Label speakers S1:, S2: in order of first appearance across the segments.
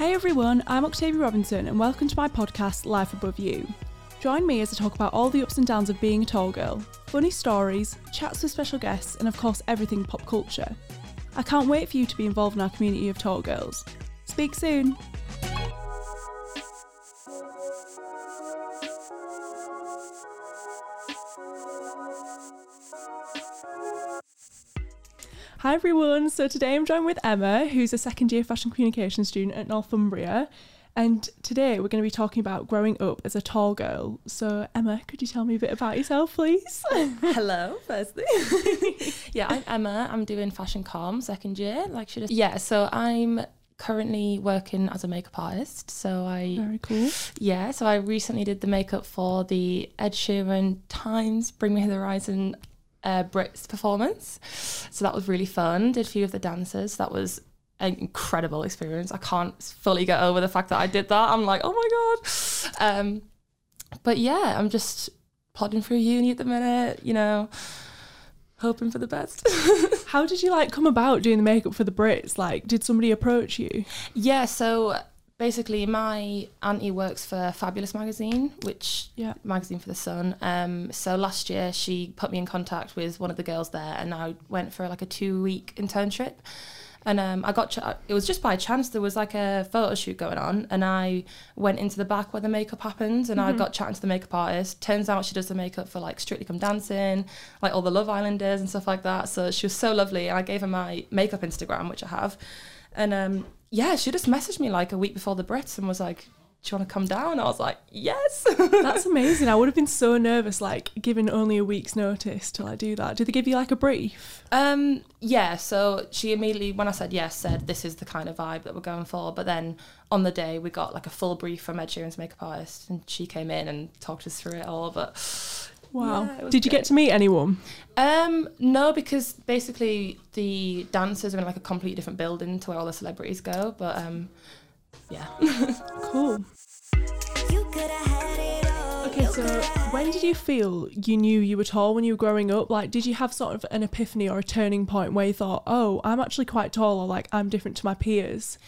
S1: Hey everyone, I'm Octavia Robinson and welcome to my podcast Life Above You. Join me as I talk about all the ups and downs of being a tall girl, funny stories, chats with special guests, and of course everything pop culture. I can't wait for you to be involved in our community of tall girls. Speak soon! Hi everyone, so today I'm joined with Emma, who's a second year fashion communication student at Northumbria. And today we're going to be talking about growing up as a tall girl. So, Emma, could you tell me a bit about yourself, please?
S2: Hello, firstly. yeah, I'm Emma. I'm doing fashion com second year. Like she just yeah. So I'm currently working as a makeup artist. So I
S1: Very cool.
S2: yeah. So I recently did the makeup for the Ed Sheeran Times Bring Me the Horizon uh, Brits performance. So that was really fun. Did a few of the dances. That was an incredible experience. I can't fully get over the fact that I did that. I'm like, oh my god. Um, but yeah, I'm just plodding through uni at the minute. You know, hoping for the best.
S1: How did you like come about doing the makeup for the Brits? Like, did somebody approach you?
S2: yeah. So basically, my auntie works for Fabulous magazine, which
S1: Yeah.
S2: magazine for the Sun. Um, so last year she put me in contact with one of the girls there, and I went for like a two week internship. And um, I got ch- it was just by chance there was like a photo shoot going on, and I went into the back where the makeup happens, and I got chatting to the makeup artist. Turns out she does the makeup for like Strictly Come Dancing, like all the Love Islanders and stuff like that. So she was so lovely, and I gave her my makeup Instagram, which I have, and um, yeah, she just messaged me like a week before the Brits and was like, "Do you want to come down?" I was like, "Yes."
S1: That's amazing. I would have been so nervous, like, given only a week's notice to like do that. Did they give you like a brief?
S2: Um, yeah, so she immediately, when I said yes, said this is the kind of vibe that we're going for. But then on the day, we got like a full brief from Ed Sheeran's makeup artist, and she came in and talked us through it all. But
S1: Wow.
S2: Yeah,
S1: Did you
S2: great.
S1: get to meet anyone?
S2: Um, no, because basically the dancers are in like a completely different building to where all the celebrities go. But um, yeah.
S1: Cool.
S3: You could have had it all.
S1: Okay, so when did you feel you knew you were tall when you were growing up? Like, did you have sort of an epiphany or a turning point where you thought, oh, I'm actually quite tall, or like I'm different to my peers?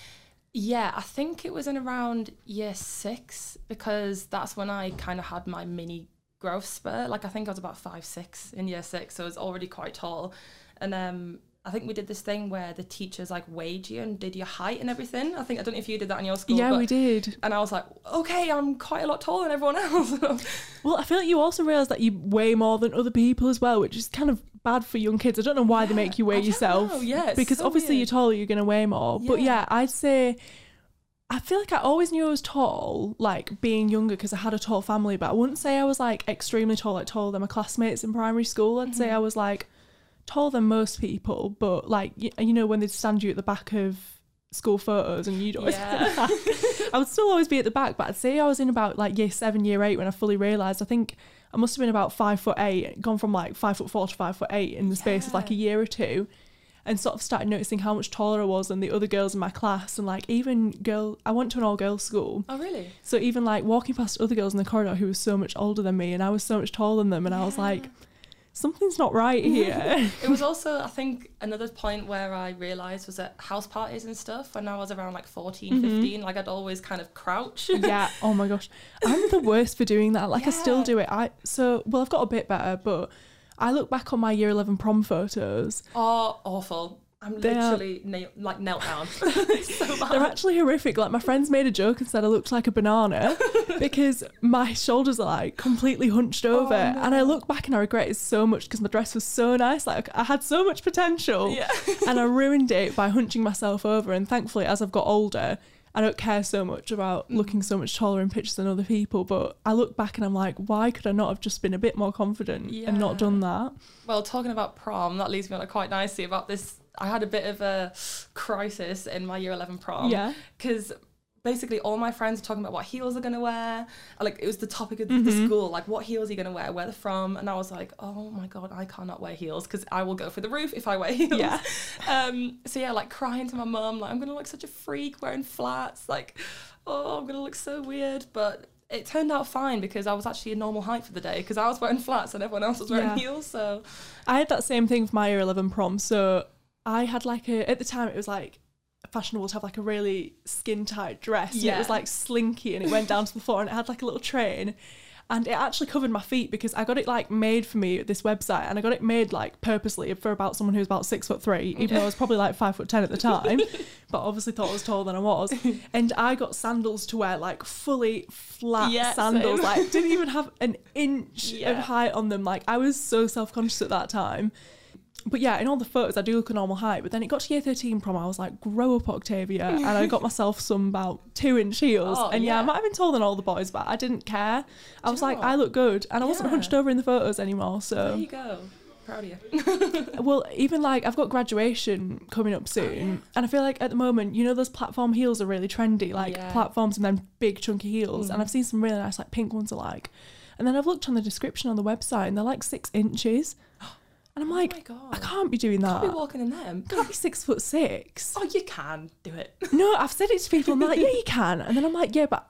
S2: Yeah, I think it was in around year six because that's when I kind of had my mini growth spurt. Like I think I was about five six in year six, so I was already quite tall. And um, I think we did this thing where the teachers like weighed you and did your height and everything. I think I don't know if you did that in your school.
S1: yeah,
S2: but-
S1: we did.
S2: And I was like, okay, I'm quite a lot taller than everyone else.
S1: Well, I feel like you also realise that you weigh more than other people as well, which is kind of bad for young kids. I don't know why they make you weigh yourself.
S2: know, yeah,
S1: because
S2: so
S1: obviously
S2: weird.
S1: you're taller, you're going to weigh more. But
S2: Yeah.
S1: yeah, I'd say. I feel like I always knew I was tall, like being younger, because I had a tall family. But I wouldn't say I was like extremely tall, like taller than my classmates in primary school. I'd
S2: Mm-hmm.
S1: say I was like taller than most people, but like you, you know when they'd stand you at the back of school photos and you'd always
S2: Yeah.
S1: I would still always be at the back, but I'd say I was in about like year seven, year eight when I fully realised. I think I must have been about five foot eight, gone from like five foot four to five foot eight in the space of like a year or two, and sort of started noticing how much taller I was than the other girls in my class. And like even girl, I went to an all girls school,
S2: oh really?
S1: so even like walking past other girls in the corridor who were so much older than me, and I was so much taller than them, and I was like, something's not right here.
S2: It was also, I think, another point where I realised was at house parties and stuff when I was around like 14, mm-hmm. 15, like I'd always kind of crouch.
S1: yeah. Oh my gosh. I'm the worst for doing that. Like I still do it. I so well I've got a bit better, but I look back on my year 11 prom photos.
S2: Oh, awful. I'm
S1: They
S2: literally like knelt down. So bad.
S1: They're actually horrific. Like my friends made a joke and said I looked like a banana because my shoulders are like completely hunched oh, over. And I look back and I regret it so much because my dress was so nice. Like I had so much potential.
S2: Yeah.
S1: and I ruined it by hunching myself over. And thankfully, as I've got older, I don't care so much about
S2: Mm.
S1: looking so much taller in pictures than other people. But I look back and I'm like, why could I not have just been a bit more confident and not done that?
S2: Well, talking about prom, that leads me on quite nicely about this. I had a bit of a crisis in my year 11 prom.
S1: Yeah.
S2: Because basically all my friends were talking about what heels they're going to wear. Like it was the topic of the
S1: Mm-hmm.
S2: school, like what heels are you going to wear, where they're from. And I was like, oh my God, I cannot wear heels because I will go for the roof if I wear heels.
S1: Yeah.
S2: Um, so yeah, like crying to my mum, like I'm going to look such a freak wearing flats. Like, oh, I'm going to look so weird. But it turned out fine because I was actually a normal height for the day because I was wearing flats and everyone else was wearing
S1: Yeah.
S2: heels. So
S1: I had that same thing for my year 11 prom. So I had like a, at the time, it was like fashionable to have like a really skin tight dress. And it was like slinky and it went down to the floor and it had like a little train. And it actually covered my feet because I got it like made for me at this website and I got it made like purposely for about someone who's about six foot three, even though I was probably like five foot ten at the time, but obviously thought I was taller than I was. And I got sandals to wear like fully flat
S2: Yeah,
S1: sandals,
S2: same.
S1: like didn't even have an inch of height on them. Like I was so self conscious at that time. But yeah, in all the photos, I do look a normal height. But then it got to year 13 prom, I was like, grow up, Octavia. and I got myself some about two inch heels.
S2: Oh,
S1: and yeah, I might have been taller than all the boys, but I didn't care. I was like,
S2: what?
S1: I look good. And I wasn't hunched over in the photos anymore. So there
S2: you go. Proud of you.
S1: well, even like I've got graduation coming
S2: Oh,
S1: up soon. And I feel like at the moment, you know, those platform heels are really trendy, like
S2: Yeah.
S1: platforms and then big chunky heels. And
S2: Mhm.
S1: I've seen some really nice, like pink ones alike. And then I've looked on the description on the website and they're like six inches. And I'm like,
S2: oh my god.
S1: I can't be doing that.
S2: Can't be walking in them.
S1: can't be six foot six.
S2: Oh, you can do it.
S1: No, I've said it to people. and they're like, yeah, you can. And then I'm like, yeah, but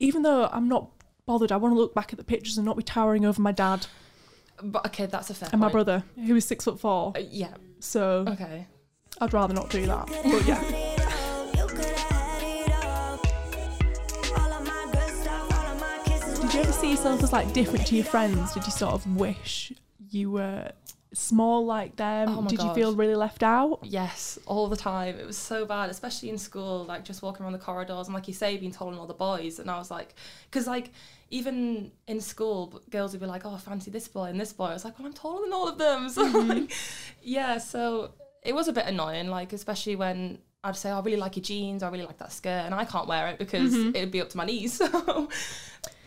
S1: even though I'm not bothered, I want to look back at the pictures and not be towering over my dad
S2: But okay, that's a fair.
S1: and my
S2: point.
S1: brother, who is six foot four.
S2: Uh, yeah.
S1: So
S2: Okay.
S1: I'd rather not do that. But yeah,
S3: had it all, you coulda had it all. All of my good stuff, all of my kisses
S1: did you ever see yourself as like different to your friends? Did you sort of wish you were small like them?
S2: Oh
S1: Did you feel really left out?
S2: Yes, all the time. It was so bad, especially in school, like just walking around the corridors and, like you say, being told on all the boys. And I was like, because like even in school, girls would be like, "Oh, I fancy this boy and this boy." I was like, "Well, I'm taller than all of them." So mm-hmm. like, yeah, so it was a bit annoying, like especially when I'd say, "Oh, "I really like your jeans," "I really like that skirt," and I can't wear it because mm-hmm. it'd be up to my knees. So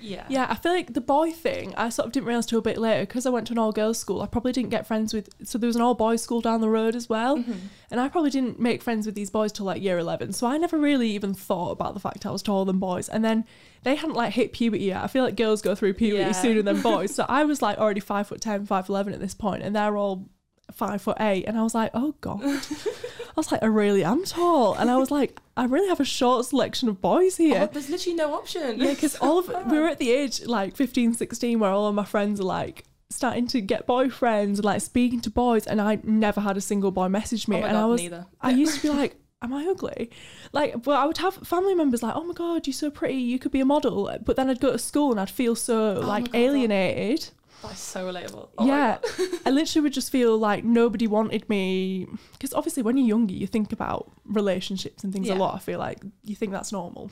S2: yeah,
S1: Yeah, I feel like the boy thing, I sort of didn't realise till a bit later because I went to an all girls school. I probably didn't get friends with, so there was an all boys school down the road as well.
S2: Mm-hmm.
S1: And I probably didn't make friends with these boys till like year 11. So I never really even thought about the fact I was taller than boys. And then they hadn't like hit puberty yet. I feel like girls go through puberty
S2: Yeah.
S1: sooner than boys. So I was like already five foot 10, five eleven at this point, and they're all five foot eight. And I was like, oh God. I was like, I really am tall. And I was like, I really have a short selection of boys here.
S2: Oh, there's literally no option.
S1: Yeah, because all of we were at the age like 15, 16 where all of my friends are like starting to get boyfriends like speaking to boys, and I never had a single boy message me,
S2: Oh
S1: and
S2: God,
S1: I was
S2: neither.
S1: I used to be like. Am I ugly? Like, well, I would have family members like, "Oh my god, you're so pretty. You could be a model." But then I'd go to school and I'd feel so
S2: Oh
S1: like alienated.
S2: That's so relatable. Oh
S1: yeah, I literally would just feel like nobody wanted me because obviously when you're younger, you think about relationships and things a lot. I feel like you think that's normal.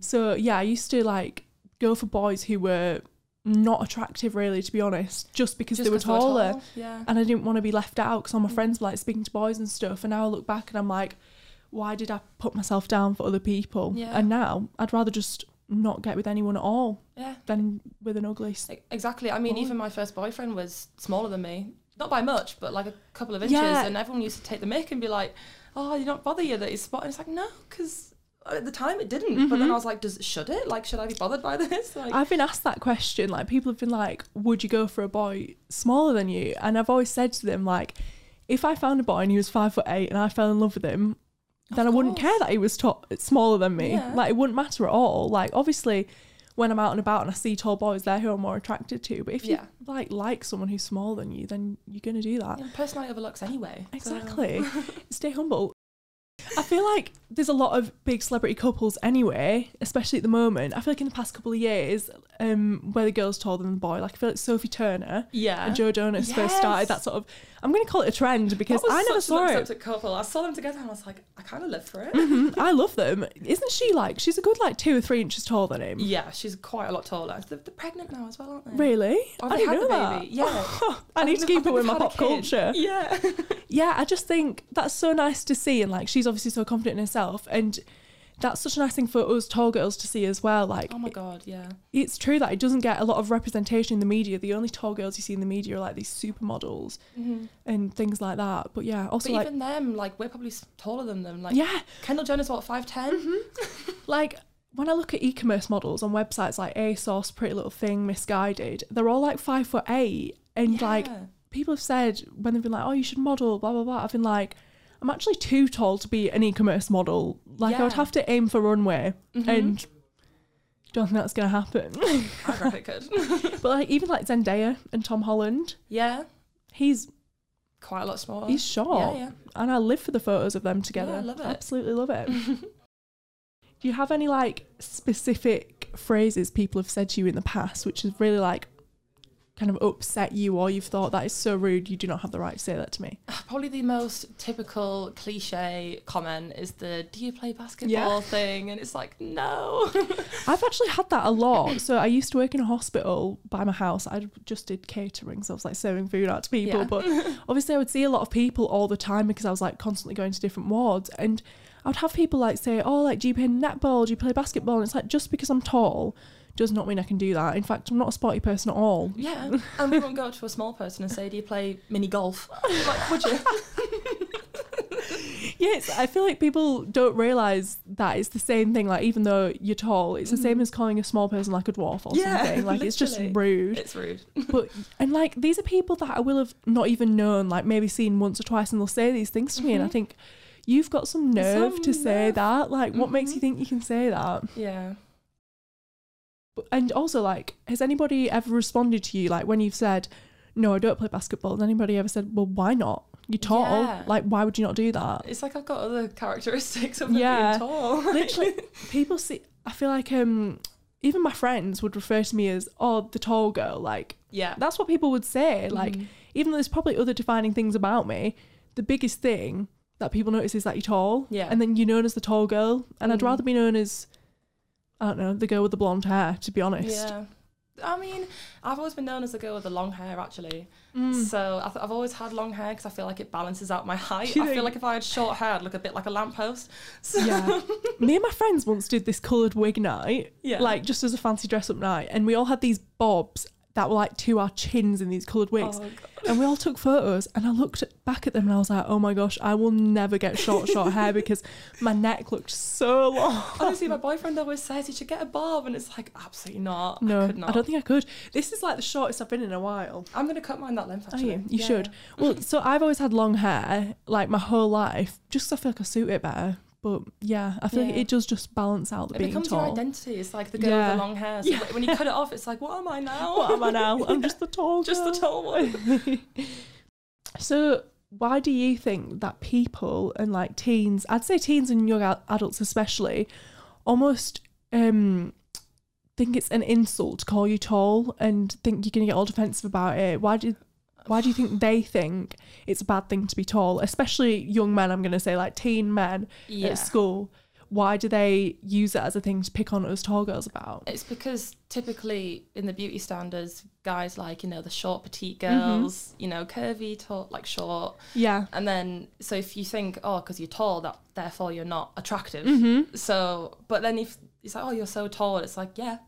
S1: So yeah, I used to like go for boys who were not attractive, really, to be honest, just because
S2: Just
S1: they were
S2: 'cause they were
S1: taller,
S2: tall, Yeah.
S1: and I didn't want to be left out because all my mm. friends were like speaking to boys and stuff. And now I look back and I'm like, why did I put myself down for other people?
S2: Yeah.
S1: And now I'd rather just not get with anyone at all
S2: Yeah.
S1: than with an ugly.
S2: Exactly. I mean,
S1: Boy.
S2: even my first boyfriend was smaller than me. Not by much, but like a couple of inches.
S1: Yeah.
S2: And everyone used to take the mick and be like, oh, you don't bother you that he's spot. And it's like, no, because at the time it didn't. But then mm-hmm. I was like, does it should it? Like, should I be bothered by this? Like,
S1: I've been asked that question. Like people have been like, "Would you go for a boy smaller than you?" And I've always said to them like, if I found a boy and he was five foot eight and I fell in love with him, then I wouldn't care that he was to- smaller than me.
S2: Yeah.
S1: Like it wouldn't matter at all. Like obviously, when I'm out and about and I see tall boys, they're who I'm more attracted to. But if you like like someone who's smaller than you, then you're gonna do that.
S2: yeah, personality overlooks anyway. so-
S1: Exactly. Stay humble. I feel like there's a lot of big celebrity couples anyway, especially at the moment. I feel like in the past couple of years, um, where the girl's taller than the boy, like I feel like Sophie Turner
S2: yeah.
S1: and Joe Jonas first started that sort of. I'm going to call it a trend because I never saw it.
S2: couple. I saw them together and I was like, I kind of live for it.
S1: Mhm, I love them. Isn't she like she's a good like two or three inches taller than him?
S2: Yeah, she's quite a lot taller. They're, they're pregnant now as well, aren't they?
S1: Really?
S2: Or
S1: I didn't
S2: had
S1: know
S2: the
S1: that.
S2: baby. Yeah.
S1: I need to keep up with my pop culture.
S2: Yeah.
S1: yeah, I just think that's so nice to see, and like she's obviously so confident in herself, and that's such a nice thing for us tall girls to see as well. Like,
S2: oh my god, yeah.
S1: it's true that it doesn't get a lot of representation in the media. The only tall girls you see in the media are like these supermodels mm-hmm. and things like that. But yeah, also
S2: But
S1: like
S2: even them, like we're probably taller than them. Like
S1: yeah,
S2: Kendall Jenner's what five mm-hmm.
S1: like when I look at e-commerce models on websites like ASOS, Pretty Little Thing, Missguided, they're all like five foot eight, and like people have said when they've been like, "Oh, you should model," blah blah blah. I've been like, I'm actually too tall to be an e-commerce model. Like I would have to aim for runway,
S2: Mhm.
S1: and don't think that's gonna happen.
S2: I reckon it could.
S1: but like even like Zendaya and Tom Holland,
S2: yeah.
S1: he's
S2: quite a lot smaller.
S1: He's short.
S2: Yeah, yeah.
S1: And I live for the photos of them together.
S2: Yeah, I love it.
S1: Absolutely love it. Do you have any like specific phrases people have said to you in the past which has really like kind of upset you or you've thought that is so rude you do not have the right to say that to me?
S2: Probably the most typical cliche comment is the "Do you play basketball?" thing, and it's like, no.
S1: I've actually had that a lot. So I used to work in a hospital by my house. I just did catering, so I was like serving food out to people.
S2: Yeah.
S1: But obviously, I would see a lot of people all the time because I was like constantly going to different wards, and I would have people like say, "Oh, like do you play netball? Do you play basketball?" And it's like just because I'm tall does not mean I can do that. In fact, I'm not a sporty person at all.
S2: yeah, and we won't go to a small person and say, "Do you play mini golf?" like, would you?
S1: Yes, I feel like people don't realize that it's the same thing. Like even though you're tall, it's the same as calling a small person like a dwarf or
S2: Mm-hmm. Yeah,
S1: something. Like it's just rude.
S2: It's rude.
S1: but and like these are people that I will have not even known, like maybe seen once or twice, and they'll say these things to me, and I think you've got some nerve
S2: Some
S1: to say
S2: nerve.
S1: that. Like, what makes you
S2: Mhm.
S1: think you can say that?
S2: Yeah.
S1: And also, like, has anybody ever responded to you like when you've said, "No, I don't play basketball"? Has anybody ever said, "Well, why not? You're tall.
S2: Yeah.
S1: Like, why would you not do that?"
S2: It's like I've got other characteristics of
S1: Yeah.
S2: being tall.
S1: Literally, people see. I feel like um, even my friends would refer to me as, "Oh, the tall girl." Like,
S2: yeah.
S1: that's what people would say. Like,
S2: Mhm.
S1: even though there's probably other defining things about me, the biggest thing that people notice is that you're tall.
S2: Yeah.
S1: And then you're known as the tall girl. And I'd
S2: Mhm.
S1: rather be known as, I don't know, the girl with the blonde hair, to be honest.
S2: Yeah. I mean, I've always been known as the girl with the long hair, actually.
S1: Mm.
S2: So I th- I've always had long hair because I feel like it balances out my height.
S1: You
S2: I feel like if I had short hair, I'd look a bit like a lamppost. So
S1: Yeah. Me and my friends once did this coloured wig night,
S2: Yeah.
S1: like just as a fancy dress up night. And we all had these bobs that were like to our chins in these coloured wigs.
S2: Oh,
S1: And we all took photos, and I looked at- back at them and I was like, oh my gosh, I will never get short, short hair because my neck looked so long.
S2: Honestly, my boyfriend always says you should get a bob, and it's like absolutely not.
S1: No,
S2: I could not.
S1: I don't think I could. This is like the shortest I've been in a while.
S2: I'm gonna cut mine that length.
S1: Are
S2: Actually,
S1: you? You
S2: Yeah.
S1: should. Well, so I've always had long hair, like my whole life, just 'cause I feel like I suit it better. But yeah, I feel like it does just balance out the
S2: It
S1: being
S2: becomes your identity. It's like the girl
S1: Yeah.
S2: with the long hair. So
S1: Yeah.
S2: when you cut it off, it's like, what am I now?
S1: What am I now? I'm just the tall
S2: Just the tall one.
S1: So why do you think that people and like teens, I'd say teens and young adults especially, almost um think it's an insult to call you tall and think you're gonna get all defensive about it? Why do why do you think they think it's a bad thing to be tall, especially young men? I'm gonna say like teen men
S2: Yeah.
S1: at school. Why do they use it as a thing to pick on us tall girls about?
S2: It's because typically in the beauty standards, guys like, you know, the short, petite
S1: Mm-hmm.
S2: girls, you know, curvy, tall, like short.
S1: Yeah.
S2: And then, so if you think, oh, because you're tall, that therefore you're not attractive.
S1: Mm-hmm.
S2: So, but then if it's like, oh, you're so tall, it's like, yeah,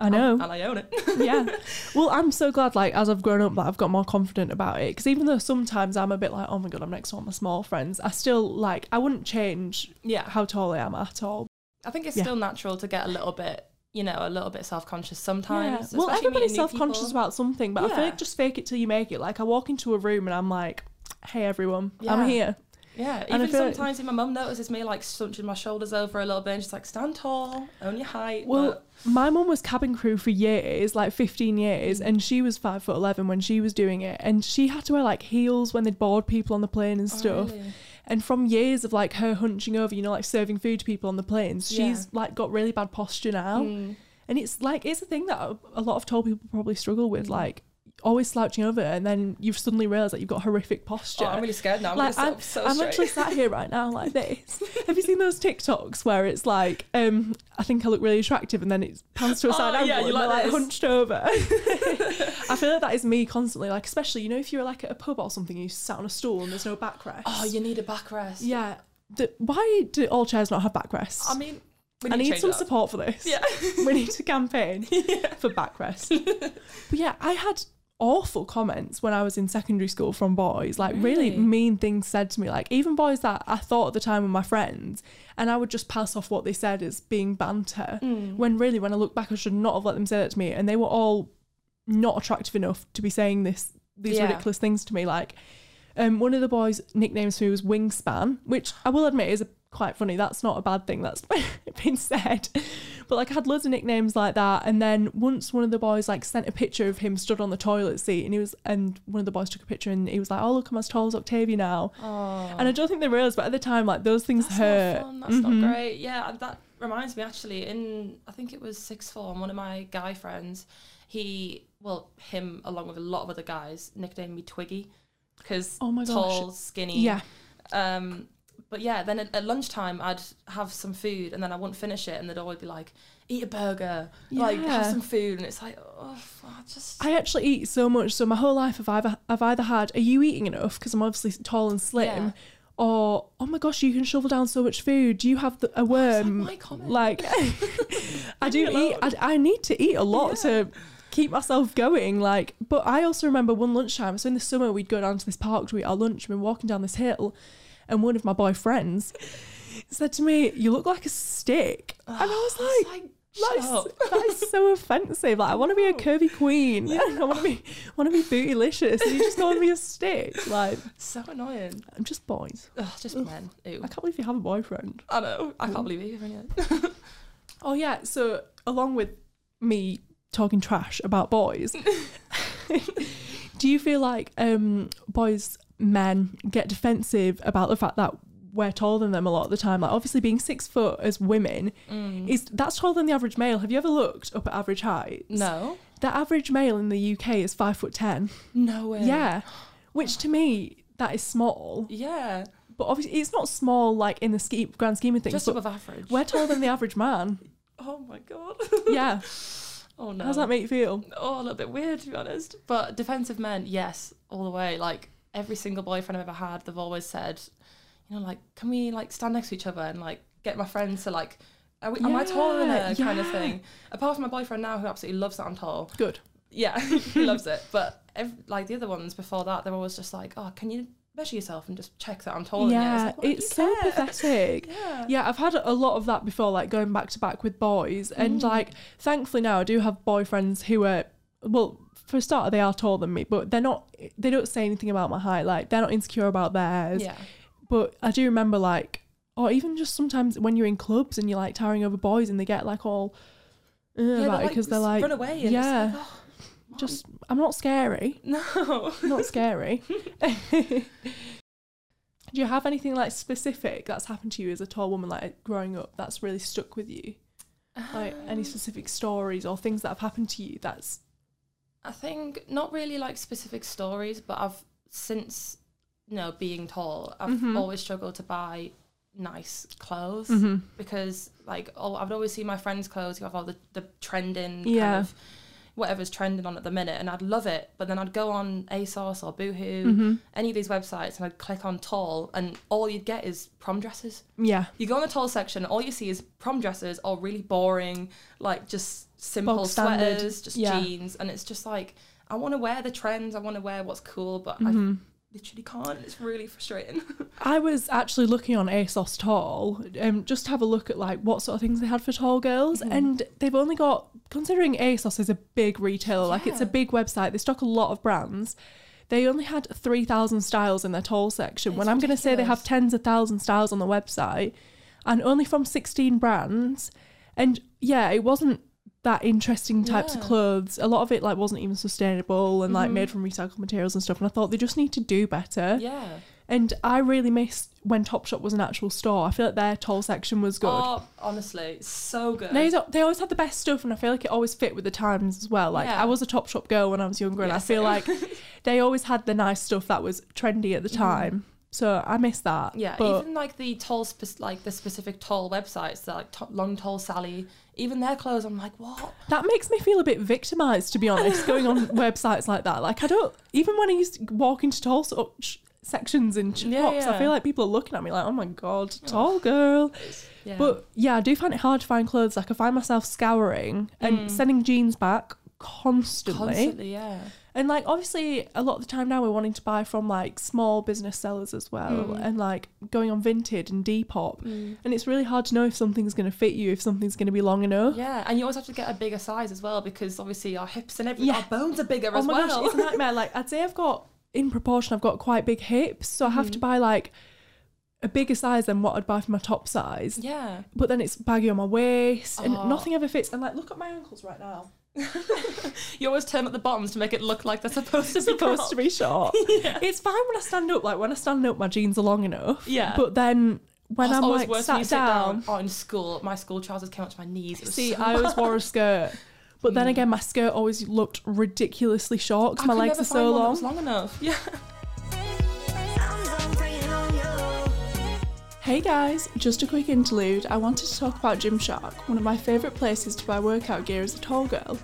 S1: I know.
S2: and I own it.
S1: yeah. Well, I'm so glad, like, as I've grown up, that I've got more confident about it. Because even though sometimes I'm a bit like, oh my God, I'm next to all my small friends, I still, like, I wouldn't change
S2: yeah.
S1: how tall I am at all.
S2: I think it's
S1: Yeah.
S2: still natural to get a little bit, you know, a little bit self conscious sometimes.
S1: Well, everybody's self conscious about something, but I feel like just fake it till you make it. Like, I walk into a room and I'm like, hey, everyone, I'm here.
S2: Yeah,
S1: And
S2: even
S1: like-
S2: sometimes if my mum notices me like hunching my shoulders over a little bit, and she's like, "Stand tall, own your height."
S1: Well,
S2: but-
S1: my mum was cabin crew for years, like 15 years, and she was five foot 11 when she was doing it. And she had to wear like heels when they'd board people on the plane and
S2: Oh,
S1: stuff.
S2: really?
S1: And from years of like her hunching over, you know, like serving food to people on the planes,
S2: Yeah.
S1: she's like got really bad posture now.
S2: Mm.
S1: And it's like, it's a thing that a- lot of tall people probably struggle
S2: Mm.
S1: with, like always slouching over, and then you've suddenly realised that you've got horrific posture.
S2: Oh, I'm really scared now. I'm
S1: like I'm,
S2: so
S1: I'm actually sat here right now like this. Have you seen those TikToks where it's like, um, I think I look really attractive, and then it pans to a side
S2: Oh,
S1: angle
S2: yeah,
S1: and
S2: you
S1: they're
S2: like
S1: like hunched over. I feel like that is me constantly, like especially you know if you're like at a pub or something, you sat on a stool and there's no backrest.
S2: oh, you need a backrest.
S1: yeah. The, why do all chairs not have backrests?
S2: I mean, we
S1: I need some support for this.
S2: Yeah.
S1: we need to campaign for backrest. but yeah, I had awful comments when I was in secondary school from boys, like really,
S2: Really?
S1: mean things said to me, like even boys that I thought at the time were my friends, and I would just pass off what they said as being banter.
S2: Mm.
S1: When really, when I look back, I should not have let them say that to me, and they were all not attractive enough to be saying this these
S2: Yeah.
S1: ridiculous things to me, like. Um, one of the boys' nicknames for me was Wingspan, which I will admit is a, quite funny. That's not a bad thing. That's been said. But like I had loads of nicknames like that. And then once one of the boys like sent a picture of him stood on the toilet seat, and he was, and one of the boys took a picture, and he was like, "Oh look, I'm as tall as Octavia now."
S2: Oh,
S1: And I don't think they realised, but at the time, like those things
S2: that's
S1: hurt.
S2: not fun. That's
S1: Mhm.
S2: not great. Yeah, that reminds me actually. In I think it was sixth form, one of my guy friends, he well him along with a lot of other guys nicknamed me Twiggy because
S1: Oh my gosh.
S2: tall, skinny.
S1: Yeah,
S2: Um, but yeah, then at, at lunchtime I'd have some food and then I wouldn't finish it, and they'd always be like, "Eat a burger, like have some food," and it's like, oh, I just
S1: I actually eat so much. So my whole life, I've either I've either had, "Are you eating enough?" Because I'm obviously tall and slim.
S2: Yeah.
S1: Or oh my gosh, you can shovel down so much food. Do you have the, a
S2: Why is that
S1: worm?
S2: my?
S1: Like, I do eat. I, I need to eat a lot to keep myself going. Like, but I also remember one lunchtime. So in the summer, we'd go down to this park to eat our lunch. and we're walking down this hill, and one of my boyfriends said to me, "You look like a stick," and I was like.
S2: like,
S1: That is, that is so offensive. Like I want to be a curvy queen. Yeah. I want to be want to be bootylicious. And you just want to be a stick. Like
S2: so annoying.
S1: I'm just boys.
S2: Ugh, just men. Ew.
S1: I can't believe you have a boyfriend.
S2: I know. I can't believe yet.
S1: Oh yeah. So along with me talking trash about boys, do you feel like um boys men get defensive about the fact that we're taller than them a lot of the time? Like obviously being six foot as women
S2: Mm.
S1: is that's taller than the average male. Have you ever looked up at average heights?
S2: No.
S1: The average male in the UK is five foot ten.
S2: No way.
S1: Yeah, which to me that is small,
S2: Yeah.
S1: but obviously it's not small like in the grand scheme of things.
S2: Just above average.
S1: we're taller than the average man.
S2: Oh my god.
S1: Yeah,
S2: Oh no.
S1: how does that make you feel?
S2: Oh, a little bit weird to be honest. But defensive men, yes, all the way. Like every single boyfriend I've ever had, they've always said, you know, like, can we like stand next to each other and like get my friends to like, are we, am I taller than
S1: Yeah,
S2: her kind of thing. Apart from my boyfriend now, who absolutely loves that I'm tall.
S1: Good.
S2: Yeah, he loves it. But ev like the other ones before that, they're always just like, oh, can you measure yourself and just check that I'm taller
S1: yeah,
S2: than you? It's, like,
S1: it's so
S2: care?
S1: pathetic.
S2: Yeah.
S1: Yeah, I've had a lot of that before, like going back to back with boys, and
S2: Mm.
S1: like thankfully now I do have boyfriends who are well. For a starter, they are taller than me, but they're not. They don't say anything about my height. Like they're not insecure about theirs.
S2: Yeah.
S1: But I do remember like, or even just sometimes when you're in clubs and you're like towering over boys and they get like all uh,
S2: Yeah,
S1: about it because they're like,
S2: run away. And
S1: yeah,
S2: like, oh,
S1: just I'm not scary.
S2: no.
S1: Not scary. do you have anything like specific that's happened to you as a tall woman, like growing up, that's really stuck with you? Like any specific stories or things that have happened to you that's
S2: I think not really like specific stories, but I've since you know being tall, I've
S1: Mhm.
S2: always struggled to buy nice clothes
S1: Mm-hmm.
S2: because like oh, I've always seen my friends' clothes. You have all the the trending
S1: Yeah.
S2: kind of whatever's trending on at the minute, and I'd love it. But then I'd go on ASOS or Boohoo,
S1: Mm-hmm.
S2: any of these websites, and I'd click on tall, and all you'd get is prom dresses.
S1: yeah,
S2: You go on the tall section, all you see is prom dresses or really boring, like just simple sweaters, just
S1: yeah.
S2: jeans, and it's just like I want to wear the trends, I want to wear what's cool, but
S1: Mhm.
S2: Literally can't. It's really frustrating.
S1: I was actually looking on ASOS Tall, um, just to have a look at like what sort of things they had for tall girls,
S2: Mhm.
S1: and they've only got considering ASOS is a big retailer, like it's a big website. They stock a lot of brands. They only had three thousand styles in their tall section. when
S2: It's
S1: I'm going to say they have tens of thousands of styles on the website, and only from sixteen brands. And yeah, it wasn't that interesting types of clothes. A lot of it like wasn't even sustainable and like
S2: Mhm.
S1: made from recycled materials and stuff. And I thought they just need to do better.
S2: yeah.
S1: And I really missed when Topshop was an actual store. I feel like their tall section was good.
S2: Oh, honestly, so good.
S1: They, they always had the best stuff, and I feel like it always fit with the times as well. Like
S2: Yeah.
S1: I was a Topshop girl when I was younger, and
S2: Yeah,
S1: I feel like they always had the nice stuff that was trendy at the time. So I miss that.
S2: Mm-hmm. Yeah, even like the tall, spec- like the specific tall websites, that like to- long tall Sally, even their clothes, I'm like, what?
S1: that makes me feel a bit victimized, to be honest. going on websites like that, like I don't even when I used to walk into tall sh- sections in shops,
S2: Yeah,
S1: I feel like people are looking at me like, "Oh my god, tall girl."
S2: Yeah.
S1: But yeah, I do find it hard to find clothes. Like I find myself scouring and
S2: Mm.
S1: sending jeans back constantly.
S2: constantly, yeah.
S1: And like obviously a lot of the time now we're wanting to buy from like small business sellers as well
S2: Mm.
S1: and like going on Vinted and Depop. And it's really hard to know if something's going to fit you, if something's going to be long enough.
S2: Yeah, and you always have to get a bigger size as well because obviously our hips and everything,
S1: Yeah.
S2: our bones are bigger
S1: Oh
S2: as
S1: my
S2: well.
S1: gosh, it's a nightmare. Like I'd say I've got in proportion I've got quite big hips, so I have
S2: Mm-hmm.
S1: to buy like a bigger size than what I'd buy for my top size.
S2: Yeah.
S1: But then it's baggy on my waist and
S2: Oh.
S1: nothing ever fits. And like, look at my ankles right now.
S2: You always turn at the bottoms to make it look like they're supposed to be
S1: supposed to be short. It's fine when I stand up. Like when I stand up, my jeans are long enough.
S2: Yeah.
S1: But then when I'm like sat
S2: when sit
S1: down,
S2: Oh, in school, my school trousers came up to my knees.
S1: See,
S2: so
S1: I always wore a skirt. But
S2: Mm.
S1: then again, my skirt always looked ridiculously short because my legs are so long.
S2: long enough. Yeah.
S1: Hey guys, just a quick interlude. I wanted to talk about Gymshark, one of my favourite places to buy workout gear as a tall girl.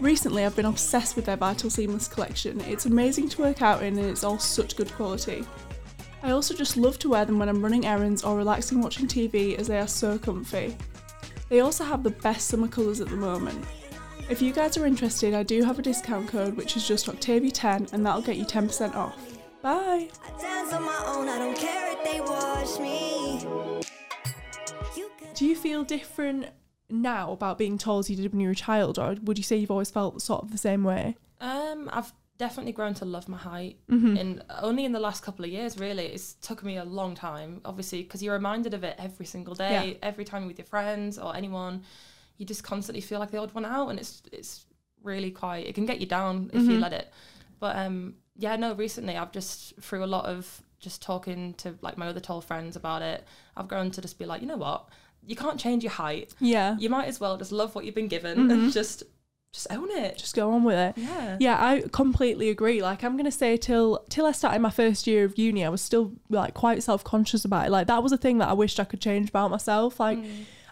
S1: Recently, I've been obsessed with their Vital Seamless collection. It's amazing to work out in and it's all such good quality. I also just love to wear them when I'm running errands or relaxing watching TV as they are so comfy. They also have the best summer colours at the moment. If you guys are interested, I do have a discount code which is just Octavia10 and that'll get you 10% off. Bye!
S3: I dance on my own, I don't care if they watch me. You could
S1: Do you feel different now about being tall as you did when you were a child, or would you say you've always felt sort of the same way?
S2: Um, I've definitely grown to love my height.
S1: Mm-hmm.
S2: In only in the last couple of years, really. It's took me a long time, obviously, because you're reminded of it every single day,
S1: Yeah.
S2: every time you're with your friends or anyone. You just constantly feel like the odd one out, and it's it's really quite. It can get you down if
S1: Mm-hmm.
S2: you let it. But um, yeah, no. Recently, I've just through a lot of just talking to like my other tall friends about it. I've grown to just be like, you know what, you can't change your height.
S1: Yeah,
S2: You might as well just love what you've been given
S1: Mm-hmm.
S2: and just just own it.
S1: just go on with it.
S2: yeah.
S1: Yeah, I completely agree. Like I'm gonna say till till I started my first year of uni, I was still like quite self conscious about it. Like that was a thing that I wished I could change about myself. Like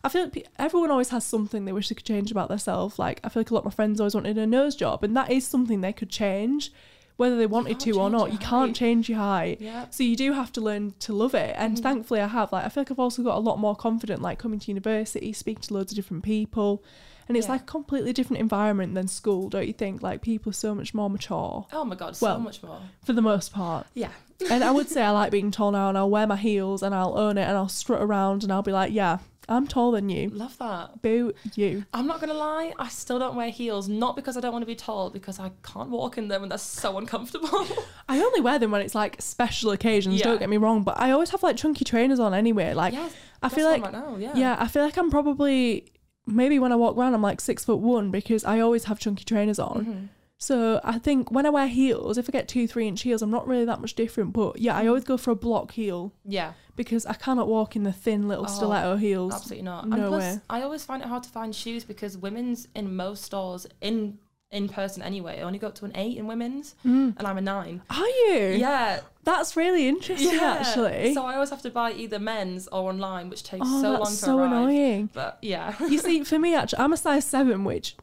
S1: I feel like everyone always has something they wish they could change about themselves. Like I feel like a lot of my friends always wanted a nose job, and that is something they could change, whether they wanted to or not. You can't change your height.
S2: Yeah.
S1: So you do have to learn to love it, and
S2: Mm-hmm.
S1: thankfully I have. Like I feel like I've also got a lot more confident, like coming to university, speaking to loads of different people, and it's
S2: Yeah.
S1: like a completely different environment than school, don't you think? Like people are so much more mature
S2: Oh my god, so much more.
S1: for the most part.
S2: Yeah.
S1: And I would say I like being tall now, and I'll wear my heels and I'll own it, and I'll strut around, and I'll be like, yeah, I'm taller than you.
S2: Love that.
S1: Boo you.
S2: I'm not gonna lie, I still don't wear heels, not because I don't want to be tall, because I can't walk in them and that's so uncomfortable.
S1: I only wear them when it's like special occasions.
S2: Yeah.
S1: Don't get me wrong, but I always have like chunky trainers on anyway. Like
S2: yeah,
S1: I feel like
S2: right now, yeah.
S1: yeah, I feel like I'm probably maybe when I walk around I'm like six foot one because I always have chunky trainers on.
S2: Mm-hmm.
S1: So I think when I wear heels, if I get two, three inch heels, I'm not really that much different. But yeah, I always go for a block heel
S2: Yeah,
S1: because I cannot walk in the thin little
S2: Oh,
S1: stiletto heels.
S2: absolutely not.
S1: No
S2: and plus,
S1: way.
S2: I always find it hard to find shoes because women's in most stores in in person anyway I only go up to an eight in women's,
S1: Mm.
S2: and I'm a nine.
S1: Are you?
S2: Yeah,
S1: That's really interesting, actually.
S2: So I always have to buy either men's or online, which takes
S1: oh,
S2: so long to
S1: so
S2: arrive.
S1: annoying.
S2: But yeah,
S1: you see, for me, actually, I'm a size seven, which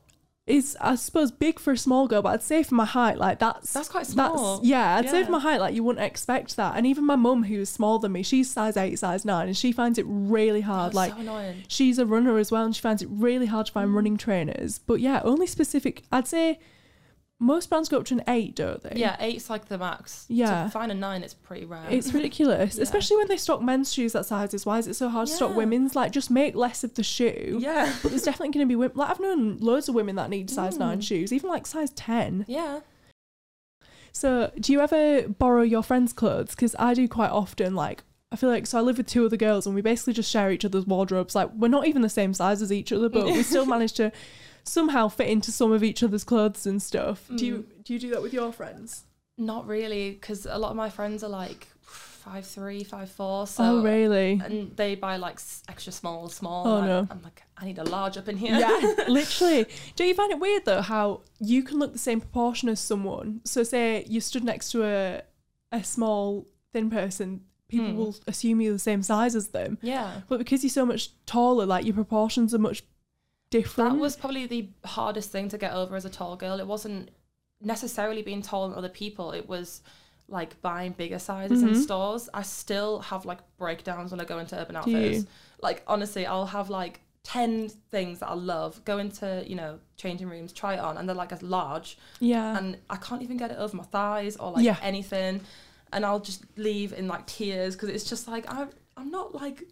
S1: is, I suppose, big for a small girl, but I'd say for my height, like that's
S2: That's quite small.
S1: yeah, I'd say for my height, like you wouldn't expect that. And even my mum, who's smaller than me, she's size eight, size nine, and she finds it really hard.
S2: That's
S1: like
S2: so annoying.
S1: she's a runner as well, and she finds it really hard to
S2: Mm.
S1: find running trainers. But yeah, only specific. I'd say most brands go up to an eight, don't they?
S2: Yeah, eight's like the max.
S1: Yeah.
S2: To find a nine, it's pretty rare.
S1: It's ridiculous,
S2: Yeah.
S1: especially when they stock men's shoes that sizes. Why is it so hard to stock women's? Like, just make less of the shoe.
S2: yeah.
S1: But there's definitely going to be women. Like I've known loads of women that need size nine
S2: Mm.
S1: shoes, even like size ten.
S2: Yeah.
S1: So, do you ever borrow your friends' clothes? Because I do quite often. Like, I feel like so I live with two other girls, and we basically just share each other's wardrobes. Like, we're not even the same size as each other, but we still manage to somehow fit into some of each other's clothes and stuff. Do you do you do that with your friends?
S2: Not really, because a lot of my friends are like five three, five four. So
S1: oh, really?
S2: and they buy like extra small, small.
S1: Oh,
S2: I-
S1: no.
S2: I'm like, I need a large up in here.
S1: Yeah, literally. Don't you find it weird though how you can look the same proportion as someone? So say you stood next to a a small thin person, people
S2: Hmm.
S1: will assume you're the same size as them.
S2: yeah.
S1: But because you're so much taller, like your proportions are much different.
S2: That was probably the hardest thing to get over as a tall girl. It wasn't necessarily being taller than other people. It was like buying bigger sizes in
S1: Mhm.
S2: stores. I still have like breakdowns when I go into Urban Outfitters. Like honestly, I'll have like ten things that I love. Go into you know changing rooms, try it on, and they're like as large,
S1: yeah.
S2: and I can't even get it over my thighs or like
S1: Yeah.
S2: anything, and I'll just leave in like tears because it's just like I'm I'm not like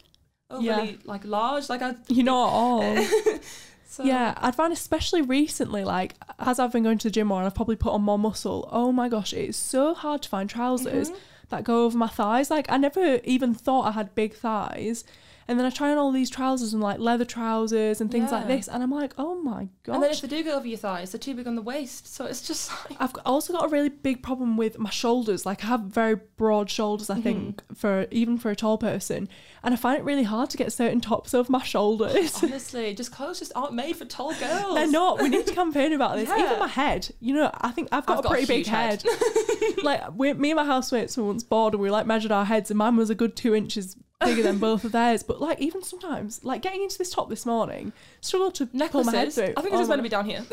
S2: overly
S1: Yeah.
S2: like large. Like I
S1: you're not at all.
S2: so,
S1: yeah, I'd find especially recently, like as I've been going to the gym more and I've probably put on more muscle. Oh my gosh, it's so hard to find trousers
S2: Mm-hmm.
S1: that go over my thighs. Like I never even thought I had big thighs. And then I try on all these trousers and like leather trousers and things like this, and I'm like, oh my god.
S2: And then if they do go over your thighs, they're too big on the waist. So it's just like
S1: I've also got a really big problem with my shoulders. Like I have very broad shoulders. I mm-hmm. think, for even for a tall person, and I find it really hard to get certain tops over my shoulders.
S2: honestly, just clothes just aren't made for tall girls.
S1: They're not. We need to campaign about this.
S2: Yeah.
S1: Even my head. You know, I think I've got
S2: I've
S1: a
S2: got a
S1: pretty big
S2: head.
S1: head. like we, me and my housemates were once bored, and we like measured our heads, and mine was a good two inches bigger than both of theirs. But like even sometimes, like getting into this top this morning, struggled to pull my head through.
S2: I think it's just meant to be down here.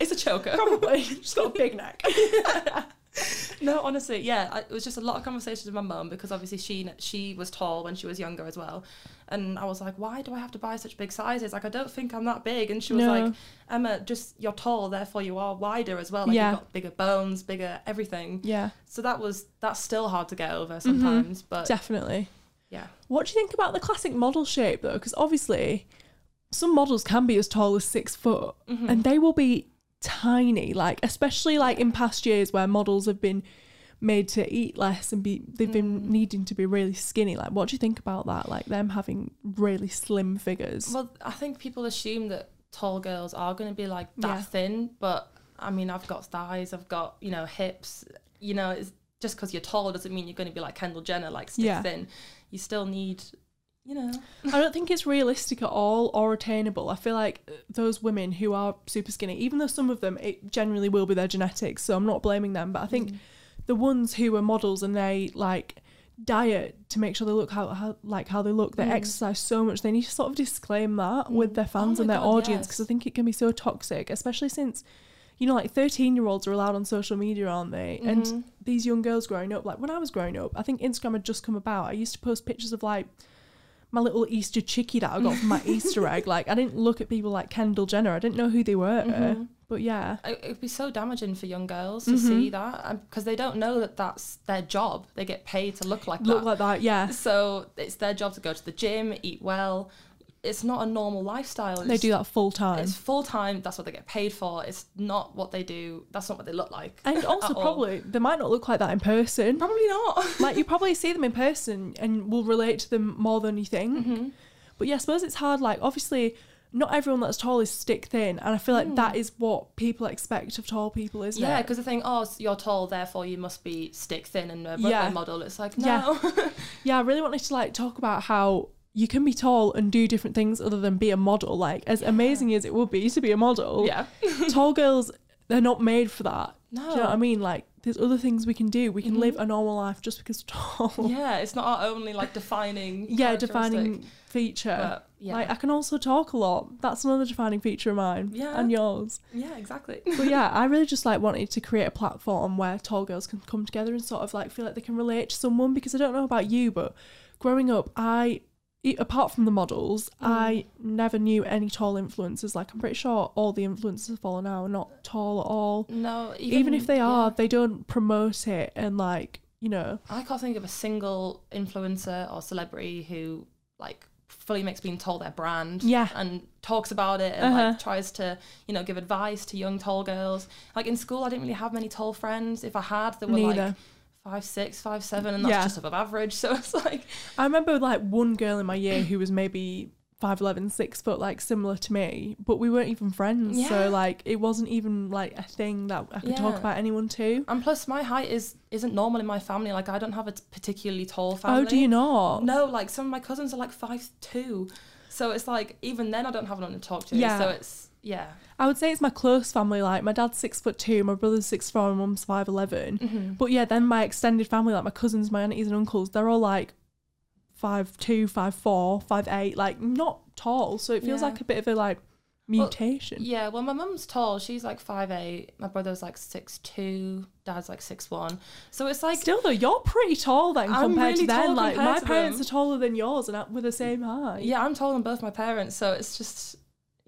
S2: it's a choker.
S1: probably. She's got a big neck.
S2: No, honestly, yeah, I, it was just a lot of conversations with my mum because obviously she she was tall when she was younger as well, and I was like, why do I have to buy such big sizes? Like, I don't think I'm that big, and she was
S1: No.
S2: like, Emma, just you're tall, therefore you are wider as well. Like
S1: Yeah.
S2: you've got bigger bones, bigger everything.
S1: yeah,
S2: So that was that's still hard to get
S1: Mm-hmm.
S2: over sometimes, but
S1: definitely.
S2: Yeah,
S1: What do you think about the classic model shape though? Because obviously, some models can be as tall as six foot,
S2: Mm-hmm.
S1: and they will be tiny. Like especially like in past years where models have been made to eat less and be they've been
S2: Mm.
S1: needing to be really skinny. Like, what do you think about that? Like them having really slim figures.
S2: Well, I think people assume that tall girls are going to be like that
S1: Yeah.
S2: thin, but I mean, I've got thighs, I've got you know hips. You know, it's just because you're tall doesn't mean you're going to be like Kendall Jenner, like stick
S1: Yeah.
S2: thin. You still need, you know,
S1: I don't think it's realistic at all or attainable. I feel like uh, those women who are super skinny, even though some of them it generally will be their genetics, so I'm not blaming them, but I think mm. the ones who are models and they like diet to make sure they look how, how like how they look, they mm. exercise so much, they need to sort of disclaim that mm. with their fans
S2: Oh
S1: and their
S2: God,
S1: audience because I think it can be so toxic, especially since you know, like 13 year olds are allowed on social media, aren't they?
S2: Mm-hmm.
S1: And these young girls growing up, like when I was growing up, I think Instagram had just come about. I used to post pictures of like my little Easter chickie that I got from my Easter egg. Like I didn't look at people like Kendall Jenner. I didn't know who they were.
S2: Mm-hmm.
S1: But yeah.
S2: it would be so damaging for young girls
S1: Mm-hmm.
S2: to see that because they don't know that that's their job. They get paid to look like
S1: Look
S2: that.
S1: like that, yeah.
S2: so it's their job to go to the gym, eat well. It's not a normal lifestyle.
S1: They do that full time.
S2: It's full time. That's what they get paid for. It's not what they do. That's not what they look like.
S1: And also
S2: at all.
S1: probably they might not look like that in person.
S2: probably not.
S1: like you probably see them in person and will relate to them more than you think.
S2: Mm-hmm.
S1: But yeah, I suppose it's hard. Like obviously, not everyone that's tall is stick thin, and I feel like that is what people expect of tall people, isn't
S2: Mm. yeah,
S1: it?
S2: because they think, oh, you're tall, therefore you must be stick thin and a runway
S1: Yeah.
S2: model. It's like
S1: Yeah.
S2: no.
S1: Yeah, I really wanted to like talk about how you can be tall and do different things other than be a model. Like as amazing as it would be to be a model,
S2: yeah.
S1: tall girls they're not made for that. Do you know what I mean? Like there's other things we can do. We can live a normal life just because we're tall.
S2: Mm-hmm. Yeah, it's not our only like defining.
S1: yeah, defining feature.
S2: But, yeah.
S1: Like I can also talk a lot. That's another defining feature of mine.
S2: Yeah.
S1: And yours.
S2: Yeah, exactly.
S1: But yeah, I really just like wanted to create a platform where tall girls can come together and sort of like feel like they can relate to someone because I don't know about you, but growing up I apart from the models, I never knew any tall influencers. Like I'm pretty sure all the influencers I follow now are not tall at all.
S2: No,
S1: Even, if they
S2: yeah.
S1: are, they don't promote it and like, you know,
S2: I can't think of a single influencer or celebrity who like fully makes being tall their brand.
S1: Yeah.
S2: And talks about it and
S1: Uh-huh.
S2: like tries to, you know, give advice to young tall girls. Like in school I didn't really have many tall friends. If I had, they were
S1: Neither.
S2: like five six, five seven, and that's
S1: Yeah.
S2: just above average. So it's like
S1: I remember like one girl in my year who was maybe 5'11, 6 foot, like similar to me, but we weren't even friends.
S2: Yeah.
S1: So like it wasn't even like a thing that I could talk about anyone to.
S2: and plus my height is isn't normal in my family. Like I don't have a particularly tall family.
S1: Oh, do you not?
S2: No, like some of my cousins are like five two. So it's like even then I don't have anyone to talk to.
S1: Yeah.
S2: So it's yeah.
S1: I would say it's my close family. Like my dad's six foot two, my brother's six four, and mum's five
S2: Mm-hmm.
S1: But yeah, then my extended family, like my cousins, my aunties and uncles, they're all like five two, five four, five eight, like not tall. So it feels
S2: Yeah.
S1: like a bit of a like mutation.
S2: Yeah, well, my mum's tall. She's like five eight. My brother's like six two. Dad's like six one. So it's like
S1: Still though, you're pretty tall then
S2: I'm
S1: compared
S2: really
S1: to them.
S2: tall
S1: Like my parents
S2: them.
S1: are taller than yours and we're the same height.
S2: yeah, I'm taller than both my parents. So it's just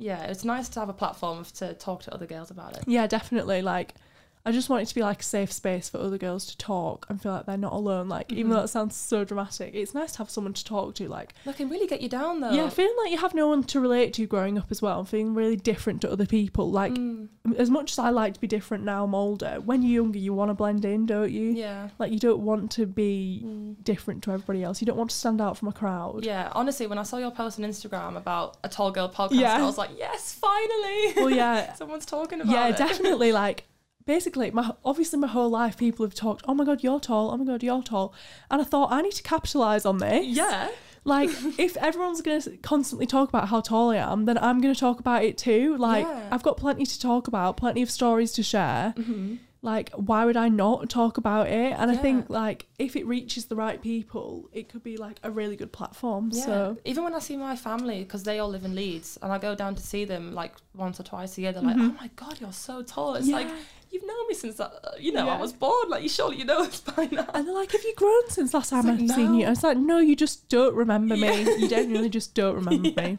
S2: yeah, it's nice to have a platform to talk to other girls about it.
S1: Yeah, definitely. Like, I just want it to be like a safe space for other girls to talk and feel like they're not alone. Like, even
S2: Mm-hmm.
S1: though that sounds so dramatic, it's nice to have someone to talk to. Like,
S2: That can really get you down though.
S1: yeah, feeling like you have no one to relate to growing up as well, and feeling really different to other people. Like,
S2: Mm,
S1: as much as I like to be different now, I'm older. When you're younger, you want to blend in, don't you?
S2: yeah.
S1: Like, you don't want to be
S2: Mm.
S1: different to everybody else. You don't want to stand out from a crowd.
S2: Yeah, honestly, when I saw your post on Instagram about a tall girl podcast,
S1: Yeah.
S2: I was like, yes, finally.
S1: Well, yeah,
S2: Someone's talking about it.
S1: yeah,
S2: it.
S1: definitely. Like, basically, my obviously my whole life, people have talked. Oh my god, you're tall. Oh my god, you're tall. And I thought I need to capitalize on this.
S2: Yeah.
S1: Like, if everyone's going to constantly talk about how tall I am, then I'm going to talk about it too. Like,
S2: Yeah.
S1: I've got plenty to talk about, plenty of stories to share.
S2: Mm-hmm.
S1: Like, why would I not talk about it? And I think, like, if it reaches the right people, it could be like a really good platform.
S2: Yeah.
S1: So,
S2: Even when I see my family, because they all live in Leeds, and I go down to see them like once or twice a year, they're like, "Oh my god, you're so tall!" It's like
S1: Mm-hmm. Yeah.
S2: You've known me since uh, you know
S1: Yeah.
S2: I was born. Like you surely you know this by now.
S1: and they're like, have you grown since last time
S2: like,
S1: I've seen you? I was like, no, you just don't remember me. You genuinely just don't remember me.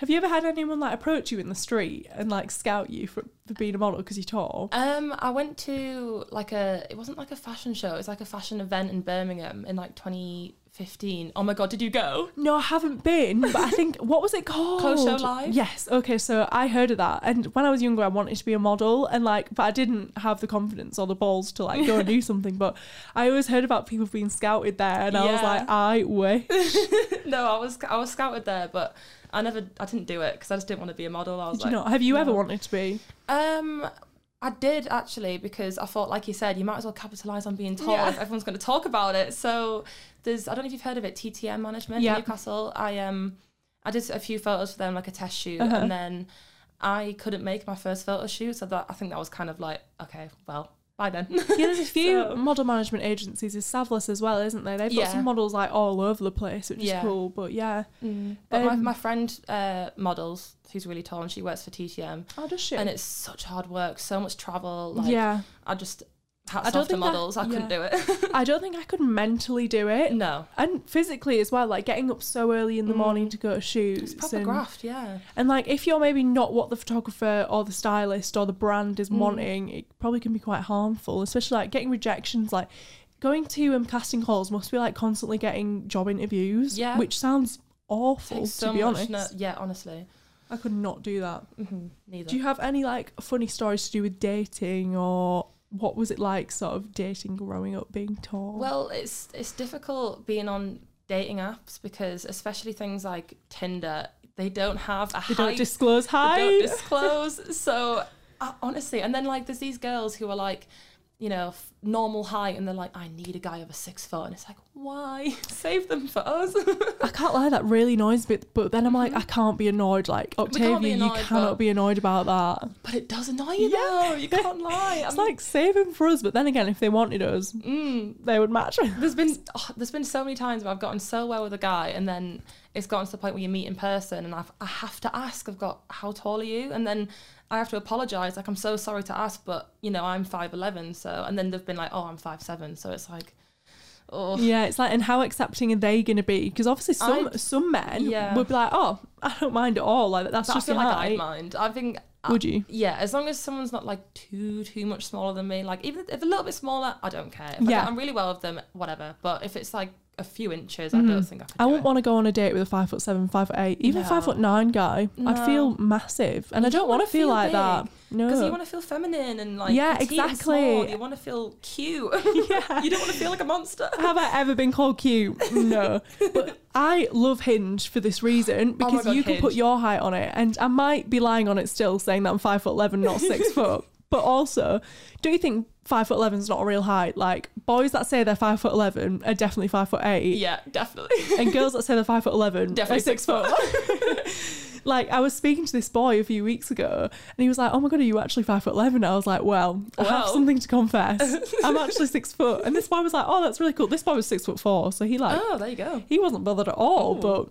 S1: Have you ever had anyone like approach you in the street and like scout you for, for being a model because you're tall?
S2: Um, I went to like a it wasn't like a fashion show. It was like a fashion event in Birmingham in like 2015. Oh my god, did you go?
S1: No, I haven't been, but I think what was it called?
S2: Clothes Show Live?
S1: Yes. Okay, so I heard of that, and when I was younger, I wanted to be a model, and like, but I didn't have the confidence or the balls to like go and do something. But I always heard about people being scouted there, and I was like, I wish.
S2: no, I was I was scouted there, but I never I didn't do it because I just didn't want to be a model. I was
S1: Did
S2: like,
S1: you? Have you ever wanted to be?
S2: Um, I did actually because I thought, like you said, you might as well capitalize on being tall
S1: Yeah.
S2: everyone's going to talk about it. So there's I don't know if you've heard of it, TTM Management
S1: Yeah.
S2: in Newcastle. I um I did a few photos for them, like a test shoot,
S1: Uh-huh.
S2: and then I couldn't make my first photo shoot, so that I think that was kind of like okay, well, bye then.
S1: Yeah, there's a few
S2: So-
S1: model management agencies. There's Savless as well, isn't there? They've got
S2: Yeah.
S1: some models like all over the place, which
S2: Yeah.
S1: is cool. But yeah,
S2: Mm. But my,
S1: Um,
S2: my friend uh, models, who's really tall, and she works for TTM,
S1: I'll just shit.
S2: and it's such hard work, so much travel. Like,
S1: yeah,
S2: I just hats
S1: I don't
S2: off to
S1: think that-
S2: models. I couldn't
S1: yeah.
S2: do it.
S1: I don't think I could mentally do it.
S2: no,
S1: and physically as well like getting up so early in the
S2: Mm.
S1: morning to go to shoots
S2: it's proper
S1: and,
S2: graft. Yeah.
S1: and like if you're maybe not what the photographer or the stylist or the brand is
S2: Mm.
S1: wanting it probably can be quite harmful especially like getting rejections like going to um, casting calls must be like constantly getting job interviews
S2: Yeah.
S1: which sounds awful to
S2: so
S1: be honest
S2: ner- yeah, honestly.
S1: i could not do that
S2: hmm Neither.
S1: do you have any like funny stories to do with dating or what was it like sort of dating growing up being tall
S2: well, it's it's difficult being on dating apps because especially things like Tinder, they don't have a
S1: they
S2: height.
S1: don't disclose
S2: they
S1: height
S2: don't disclose. so uh, honestly, and then like there's these girls who are like, you know, f- normal height, and they're like, I need a guy over six foot, and it's like, why? Save them for us.
S1: I can't lie, that really annoys me. But then I'm like, I can't be annoyed. Like
S2: Mm-hmm.
S1: Octavia,
S2: be
S1: you cannot be annoyed about that.
S2: but it does annoy you
S1: Yeah.
S2: though. You can't lie.
S1: It's like save him for us. But then again, if they wanted us,
S2: mm,
S1: they would match.
S2: There's been oh, there's been so many times where I've gotten so well with a guy, and then it's gotten to the point where you meet in person, and I've, I have to ask, I've got, how tall are you? And then I have to apologise, like I'm so sorry to ask, but you know I'm five eleven, so and then they've been like, oh I'm five seven, so it's like, oh
S1: yeah, it's like, and how accepting are they going to be? Because obviously, some
S2: I-
S1: some men
S2: yeah.
S1: would be like, oh, I don't mind at all. Like that's
S2: But I
S1: just
S2: feel
S1: your
S2: like
S1: height.
S2: I'd mind. I think.
S1: Uh, would you?
S2: Yeah, as long as someone's not like too too much smaller than me, like even if a little bit smaller, I don't care. If I
S1: Yeah.
S2: get- I'm really well with them, whatever. But if it's like a few inches, I don't think I could.
S1: Mm. I wouldn't want to go on a date with a five foot seven, five foot eight, even
S2: No.
S1: five foot nine guy. I'd feel massive, and
S2: You
S1: I don't want to feel
S2: feel
S1: like that. No,
S2: Because you want to feel feminine and like
S1: Yeah, exactly.
S2: You want to feel cute.
S1: Yeah.
S2: you don't want to feel like a monster.
S1: Have I ever been called cute? No. But I love Hinge for this reason because
S2: Oh God,
S1: you can put your height on it, and I might be lying on it still, saying that I'm five foot eleven, not six foot. But also, do you think five foot eleven is not a real height? Like boys that say they're five foot eleven are definitely five foot eight,
S2: Yeah, definitely.
S1: and girls that say they're five foot eleven
S2: Definitely
S1: are six,
S2: six
S1: foot. like I was speaking to this boy a few weeks ago, and he was like, "Oh my god, are you actually five foot 11? I was like, "Well, I have something to confess. I'm actually six foot." And this boy was like, "Oh, that's really cool." This boy was six foot four, so he like
S2: oh, there you go.
S1: he wasn't bothered at all.
S2: Ooh.
S1: But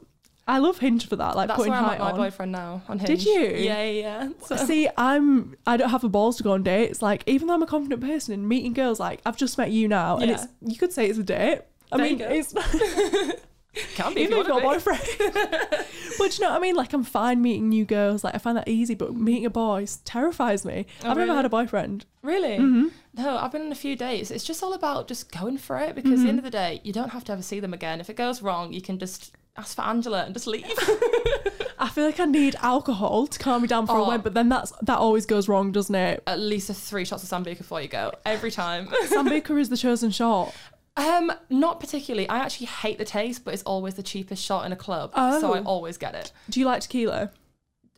S1: I love Hinge for that, like
S2: That's
S1: putting
S2: where I'm
S1: height
S2: at my
S1: on.
S2: boyfriend now on Hinge.
S1: Did you?
S2: Yeah, yeah. yeah. So,
S1: See, I'm I don't have the balls to go on dates. Like even though I'm a confident person and meeting girls, like I've just met you now, and it's you could say it's a date. I
S2: There
S1: mean, it's
S2: Can be
S1: Even
S2: you
S1: if you've got a boyfriend. but you know what I mean? Like I'm fine meeting new girls. Like I find that easy, but meeting a boy terrifies me.
S2: Oh,
S1: I've never had a boyfriend.
S2: Really?
S1: Mhm.
S2: No, I've been on a few dates. It's just all about just going for it because at the end of
S1: Mm-hmm.
S2: the day, you don't have to ever see them again. If it goes wrong, you can just ask for Angela and just leave.
S1: I feel like I need alcohol to calm me down for a
S2: Oh.
S1: win, but then that's that always goes wrong, doesn't it?
S2: At least a three shots of Sambuca before you go. Every time.
S1: Sambuca is the chosen shot.
S2: um, not particularly. I actually hate the taste, but it's always the cheapest shot in a club. So I
S1: Oh.
S2: always get it.
S1: Do you like tequila?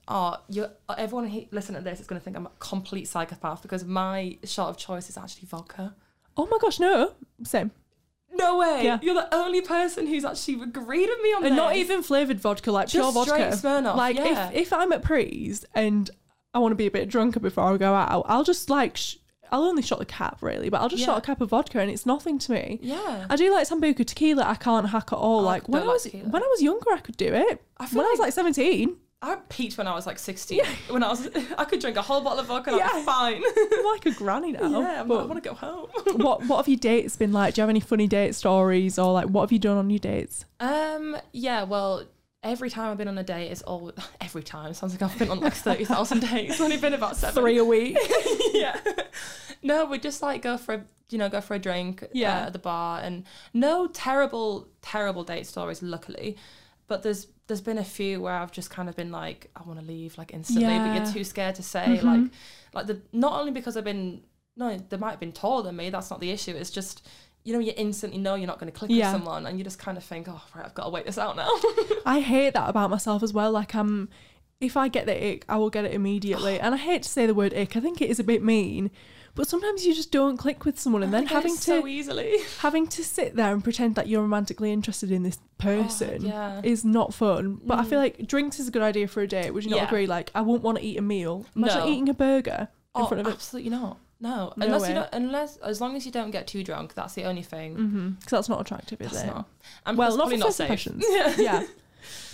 S2: Oh, you everyone he, listen to this is going to think I'm a complete psychopath because my shot of choice is actually vodka.
S1: Oh my gosh, no. Same.
S2: No way!
S1: Yeah.
S2: You're the only person who's actually agreed with me on
S1: And
S2: this.
S1: not even flavoured vodka, like pure
S2: Just
S1: vodka.
S2: straight Smirnoff,
S1: like
S2: yeah.
S1: if, if I'm at Prees and I want to be a bit drunker before I go out, I'll just like sh- I'll only shot the cap really, but I'll just
S2: Yeah.
S1: shot a cap of vodka and it's nothing to me.
S2: Yeah.
S1: I do like sambuca tequila. I can't hack at all.
S2: I
S1: like when I
S2: don't like
S1: was when I was younger, I could do it. When I was
S2: like-
S1: like seventeen,
S2: I peaked when I was like 16. When I was, I could drink a whole bottle of vodka and
S1: Yeah.
S2: be fine.
S1: I'm like a granny now.
S2: yeah, I'm
S1: but
S2: like, I want to go home.
S1: what what have your dates been like? Do you have any funny date stories or like what have you done on your dates?
S2: Um, yeah, well, every time I've been on a date is all every time. Sounds like I've been on like 30,000 dates. It's only been about seven.
S1: Three a week.
S2: yeah. No, we just like go for a you know go for a drink
S1: Yeah.
S2: uh, at the bar and no terrible terrible date stories luckily, but there's there's been a few where I've just kind of been like I want to leave like instantly, but you're too scared to say mm-hmm. like like the not only because I've been no they might have been taller than me that's not the issue it's just you know you instantly know you're not going to click
S1: Yeah.
S2: with someone and you just kind of think oh right I've got to wait this out now
S1: I hate that about myself as well. Like I'm if I get the ick, I will get it immediately. And I hate to say the word ick. I think it is a bit mean. But sometimes you just don't click with someone and then having to
S2: so easily
S1: having to sit there and pretend that you're romantically interested in this person
S2: Oh, yeah.
S1: is not fun. But I feel mm. like drinks is a good idea for a date. Would you not
S2: Yeah.
S1: agree? Like I won't want to eat a meal. Imagine
S2: No.
S1: eating a burger in
S2: oh
S1: front of
S2: absolutely not no,
S1: No
S2: unless
S1: way.
S2: you don't unless as long as you don't get too drunk that's the only thing mm-hmm.
S1: Because that's not attractive, is
S2: That's
S1: it?
S2: not. And
S1: Well, not for
S2: not
S1: first
S2: safe.
S1: impressions. yeah.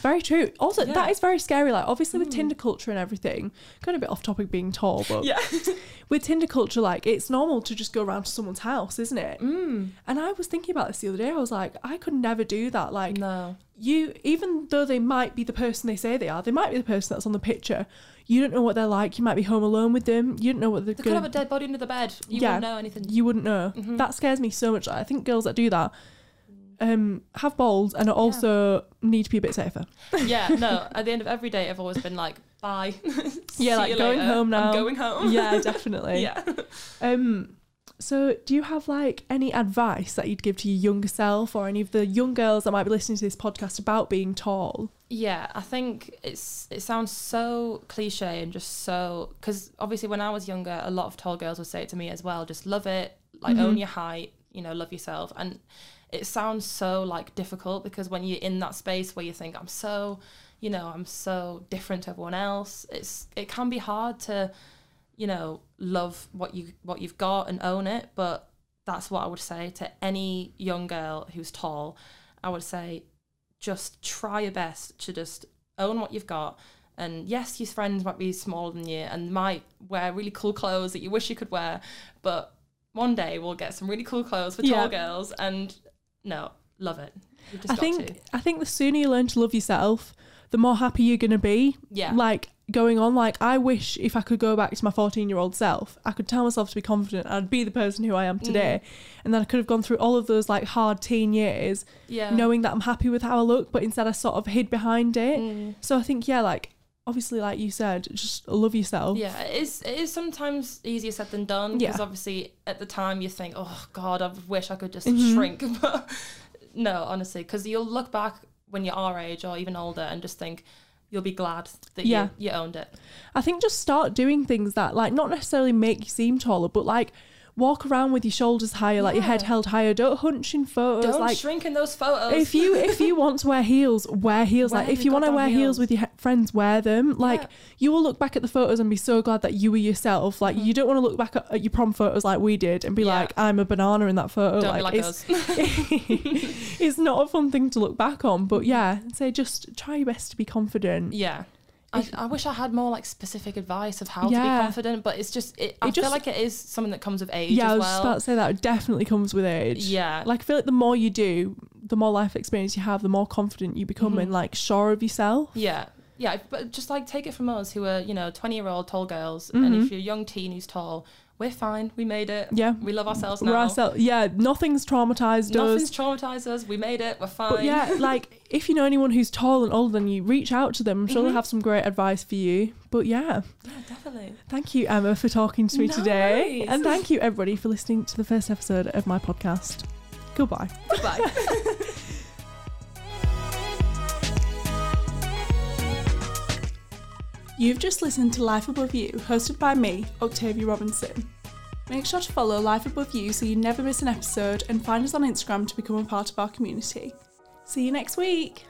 S1: Very true. Also, that
S2: Yeah.
S1: is very scary. Like, obviously, with Tinder culture and everything, going a bit off topic being tall, but
S2: Yeah.
S1: with Tinder culture, like, it's normal to just go around to someone's house, isn't it?
S2: Mm.
S1: And I was thinking about this the other day. I was like, I could never do that. Like,
S2: No.
S1: you, even though they might be the person they say they are, they might be the person that's on the picture. You don't know what they're like. You might be home alone with them. You don't know what they're
S2: They could have a dead body under the bed. You
S1: Yeah.
S2: wouldn't know anything.
S1: you wouldn't know.
S2: Mhm.
S1: That scares me so much. I think girls that do that um, have balls and also need to be a bit safer.
S2: yeah, no. At the end of every day, I've always been like, bye.
S1: Yeah, like going
S2: later.
S1: home now.
S2: I'm going home.
S1: yeah, definitely.
S2: yeah.
S1: Um, so do you have like any advice that you'd give to your younger self or any of the young girls that might be listening to this podcast about being tall?
S2: Yeah, I think it's it sounds so cliche and just so because obviously when I was younger, a lot of tall girls would say it to me as well. Just love it, like own your height, you know, love yourself, and it sounds so like difficult because when you're in that space where you think I'm so, you know, I'm so different to everyone else, it's it can be hard to, you know, love what you what you've got and own it. But that's what I would say to any young girl who's tall. I would say just try your best to just own what you've got. And yes, your friends might be smaller than you and might wear really cool clothes that you wish you could wear, but one day we'll get some really cool clothes for tall
S1: Yeah.
S2: girls. And no, love it.
S1: I think
S2: to.
S1: I think the sooner you learn to love yourself, the more happy you're gonna be.
S2: Yeah.
S1: Like going on, like I wish if I could go back to my 14 year old self, I could tell myself to be confident. And I'd be the person who I am today, and then I could have gone through all of those like hard teen years,
S2: yeah.
S1: knowing that I'm happy with how I look, but instead I sort of hid behind it.
S2: Mm.
S1: So I think yeah, like obviously, like you said, just love yourself.
S2: Yeah, it is. It is sometimes easier said than done because
S1: Yeah.
S2: obviously at the time you think, "Oh God, I wish I could just
S1: Mhm.
S2: shrink." But no, honestly, because you'll look back when you're our age or even older and just think you'll be glad that
S1: Yeah.
S2: you, you owned it.
S1: I think just start doing things that like not necessarily make you seem taller, but like walk around with your shoulders higher, like your head held higher. Don't hunch in photos.
S2: Don't
S1: like
S2: shrink in those photos.
S1: if you if you want to wear heels, wear heels.
S2: Wear
S1: like if you want to wear heels.
S2: heels.
S1: with your he- friends, wear them. Like
S2: Yeah.
S1: you will look back at the photos and be so glad that you were yourself. Like you don't want to look back at, at your prom photos like we did and be
S2: Mm-hmm. Yeah.
S1: like, I'm a banana in that photo.
S2: don't
S1: like,
S2: be like
S1: it's,
S2: us.
S1: it's not a fun thing to look back on. But yeah, say just try your best to be confident.
S2: yeah. I, I wish I had more like specific advice of how to be confident, but it's just it, I
S1: It just-
S2: feel like it is something that comes with age
S1: Yeah, I
S2: as
S1: was just about to say that it definitely comes with age.
S2: Yeah.
S1: Like I feel like the more you do, the more life experience you have, the more confident you become
S2: Mhm.
S1: and like sure of yourself.
S2: Yeah. Yeah, but just like take it from us who are, you know, 20 year old tall girls.
S1: Mhm.
S2: And if you're a young teen who's tall, we're fine. We made it.
S1: Yeah.
S2: We love ourselves now.
S1: We're ourselves. Yeah, nothing's traumatized
S2: Nothing's
S1: us.
S2: traumatized us. We made it. We're fine.
S1: But yeah, like if you know anyone who's tall and older than you, reach out to them. I'm sure
S2: Mhm.
S1: they'll have some great advice for you. But yeah,
S2: Yeah, definitely.
S1: thank you, Emma, for talking to me today. And thank you, everybody, for listening to the first episode of my podcast. Goodbye.
S2: Goodbye.
S1: You've just listened to Life Above You, hosted by me, Octavia Robinson. Make sure to follow Life Above You so you never miss an episode and find us on Instagram to become a part of our community. See you next week!